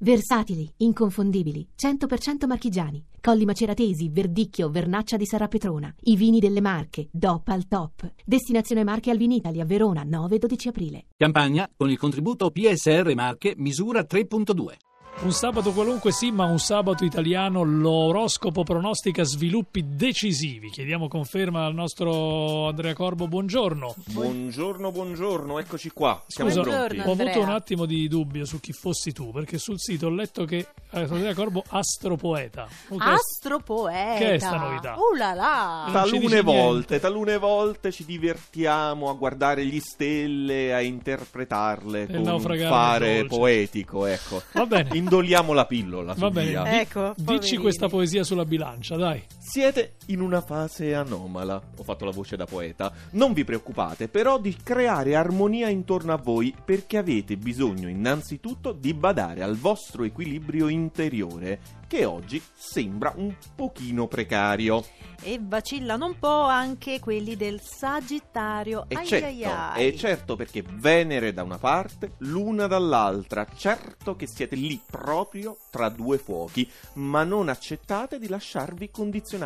Versatili, inconfondibili, 100% marchigiani. Colli Maceratesi, Verdicchio, Vernaccia di Sarapetrona. I vini delle Marche, DOP al top. Destinazione Marche al Vinitalia, Verona, 9-12 aprile. Campagna con il contributo PSR Marche misura 3.2. Un sabato qualunque sì, ma un sabato italiano l'oroscopo pronostica sviluppi decisivi. Chiediamo conferma al nostro Andrea Corbo, buongiorno. Buongiorno, buongiorno, eccoci qua. Siamo Scusa, pronti. ho avuto un attimo di dubbio su chi fossi tu, perché sul sito ho letto che eh, Andrea Corbo astropoeta. Astropoeta. Che è sta novità? Uh là là. Talune volte, niente. talune volte ci divertiamo a guardare gli stelle, a interpretarle con un naufragare fare dolce. poetico, ecco. Va bene. Indoliamo la pillola Va bene. Di- Ecco, dici questa poesia sulla bilancia, dai. Siete in una fase anomala, ho fatto la voce da poeta. Non vi preoccupate però di creare armonia intorno a voi perché avete bisogno innanzitutto di badare al vostro equilibrio interiore che oggi sembra un pochino precario. E vacillano un po' anche quelli del Sagittario. E Ai certo, ai ai. e certo perché Venere da una parte, Luna dall'altra. Certo che siete lì proprio tra due fuochi, ma non accettate di lasciarvi condizionare,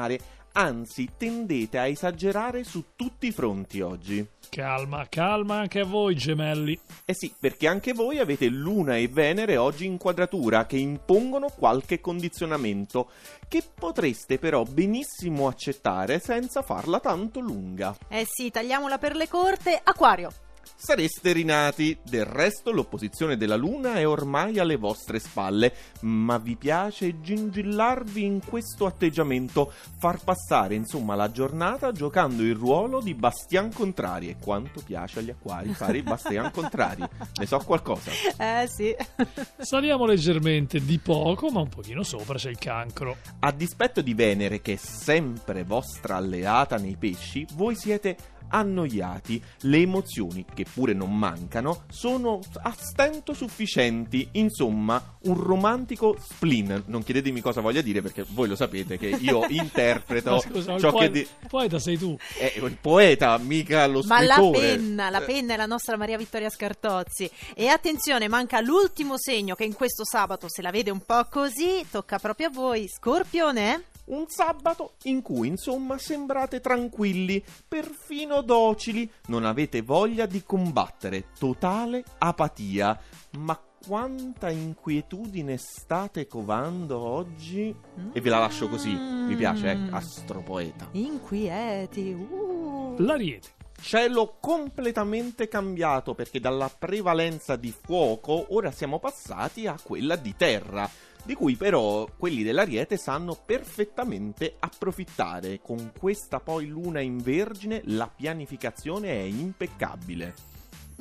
anzi tendete a esagerare su tutti i fronti oggi. Calma, calma anche a voi, gemelli. Eh sì, perché anche voi avete Luna e Venere oggi in quadratura che impongono qualche condizionamento che potreste però benissimo accettare senza farla tanto lunga. Eh sì, tagliamola per le corte. Acquario. Sareste rinati, del resto l'opposizione della Luna è ormai alle vostre spalle, ma vi piace gingillarvi in questo atteggiamento, far passare insomma la giornata giocando il ruolo di Bastian Contrari. E quanto piace agli acquari fare i Bastian Contrari, ne so qualcosa. Eh sì. Saliamo leggermente, di poco, ma un pochino sopra c'è il cancro. A dispetto di Venere, che è sempre vostra alleata nei pesci, voi siete annoiati. Le emozioni, che pure non mancano, sono a stento sufficienti. Insomma, un romantico spleen. Non chiedetemi cosa voglia dire, perché voi lo sapete che io interpreto Ma scusa, ciò che poeta, di- il poeta sei tu. è il poeta, mica lo Ma la scrittore. penna, la penna è la nostra Maria Vittoria Scartozzi. E attenzione, manca l'ultimo segno che in questo sabato se la vede un po' così, tocca proprio a voi. Scorpione? Un sabato in cui, insomma, sembrate tranquilli, perfino docili, non avete voglia di combattere, totale apatia. Ma quanta inquietudine state covando oggi? E ve la lascio così, vi piace, eh? Mm. Astropoeta. Inquieti. Uh. L'ariete. Cielo completamente cambiato perché dalla prevalenza di fuoco ora siamo passati a quella di terra, di cui però quelli dell'Ariete sanno perfettamente approfittare. Con questa poi luna in vergine la pianificazione è impeccabile.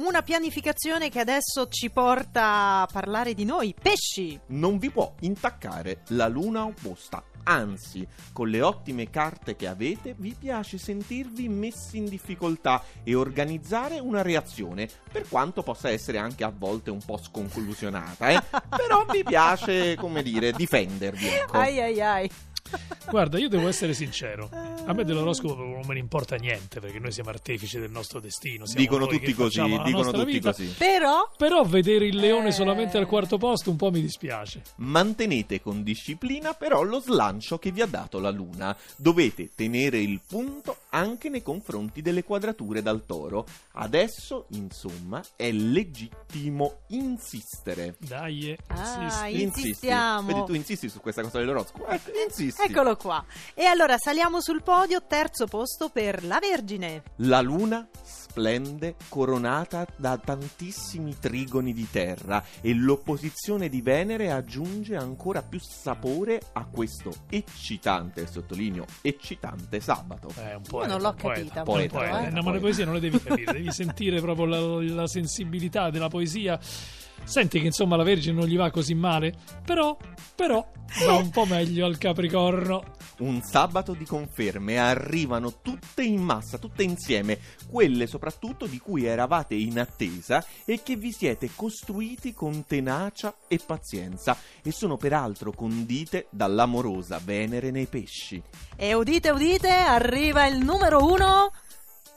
Una pianificazione che adesso ci porta a parlare di noi, pesci. Non vi può intaccare la luna opposta. Anzi, con le ottime carte che avete, vi piace sentirvi messi in difficoltà e organizzare una reazione, per quanto possa essere anche a volte un po' sconclusionata, eh? Però vi piace, come dire, difendervi, ecco. Ai ai ai. Guarda, io devo essere sincero. A me dell'oroscopo non me ne importa niente perché noi siamo artefici del nostro destino. siamo Dicono tutti così, facciamo dicono tutti vita. così. Però Però vedere il leone Eh. solamente al quarto posto un po' mi dispiace. Mantenete con disciplina però lo slancio che vi ha dato la luna. Dovete tenere il punto anche nei confronti delle quadrature dal toro. Adesso, insomma, è legittimo insistere. Dai, eh, Ah, insisti. Insistiamo. Vedi, tu insisti su questa cosa dell'oroscopo. Eh, insisti. Eccolo qua. E allora saliamo sul podio, terzo posto per la Vergine. La luna splende coronata da tantissimi trigoni di terra e l'opposizione di Venere aggiunge ancora più sapore a questo eccitante, sottolineo, eccitante sabato. Eh, un Io poeta, non l'ho poeta, capita poeta. eh. No, ma le Poeta. poesie non le devi capire, devi sentire proprio la, la sensibilità della poesia. Senti che insomma la Vergine non gli va così male, però, però va un po' meglio al Capricorno. Un sabato di conferme arrivano tutte in massa, tutte insieme, quelle soprattutto di cui eravate in attesa e che vi siete costruiti con tenacia e pazienza e sono peraltro condite dall'amorosa Venere nei pesci. E udite, udite, arriva il numero uno,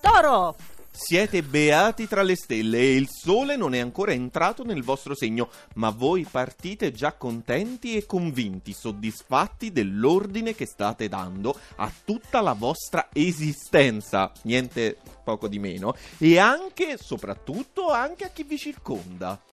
Toro. Siete beati tra le stelle e il sole non è ancora entrato nel vostro segno, ma voi partite già contenti e convinti, soddisfatti dell'ordine che state dando a tutta la vostra esistenza, niente poco di meno, e anche, soprattutto, anche a chi vi circonda.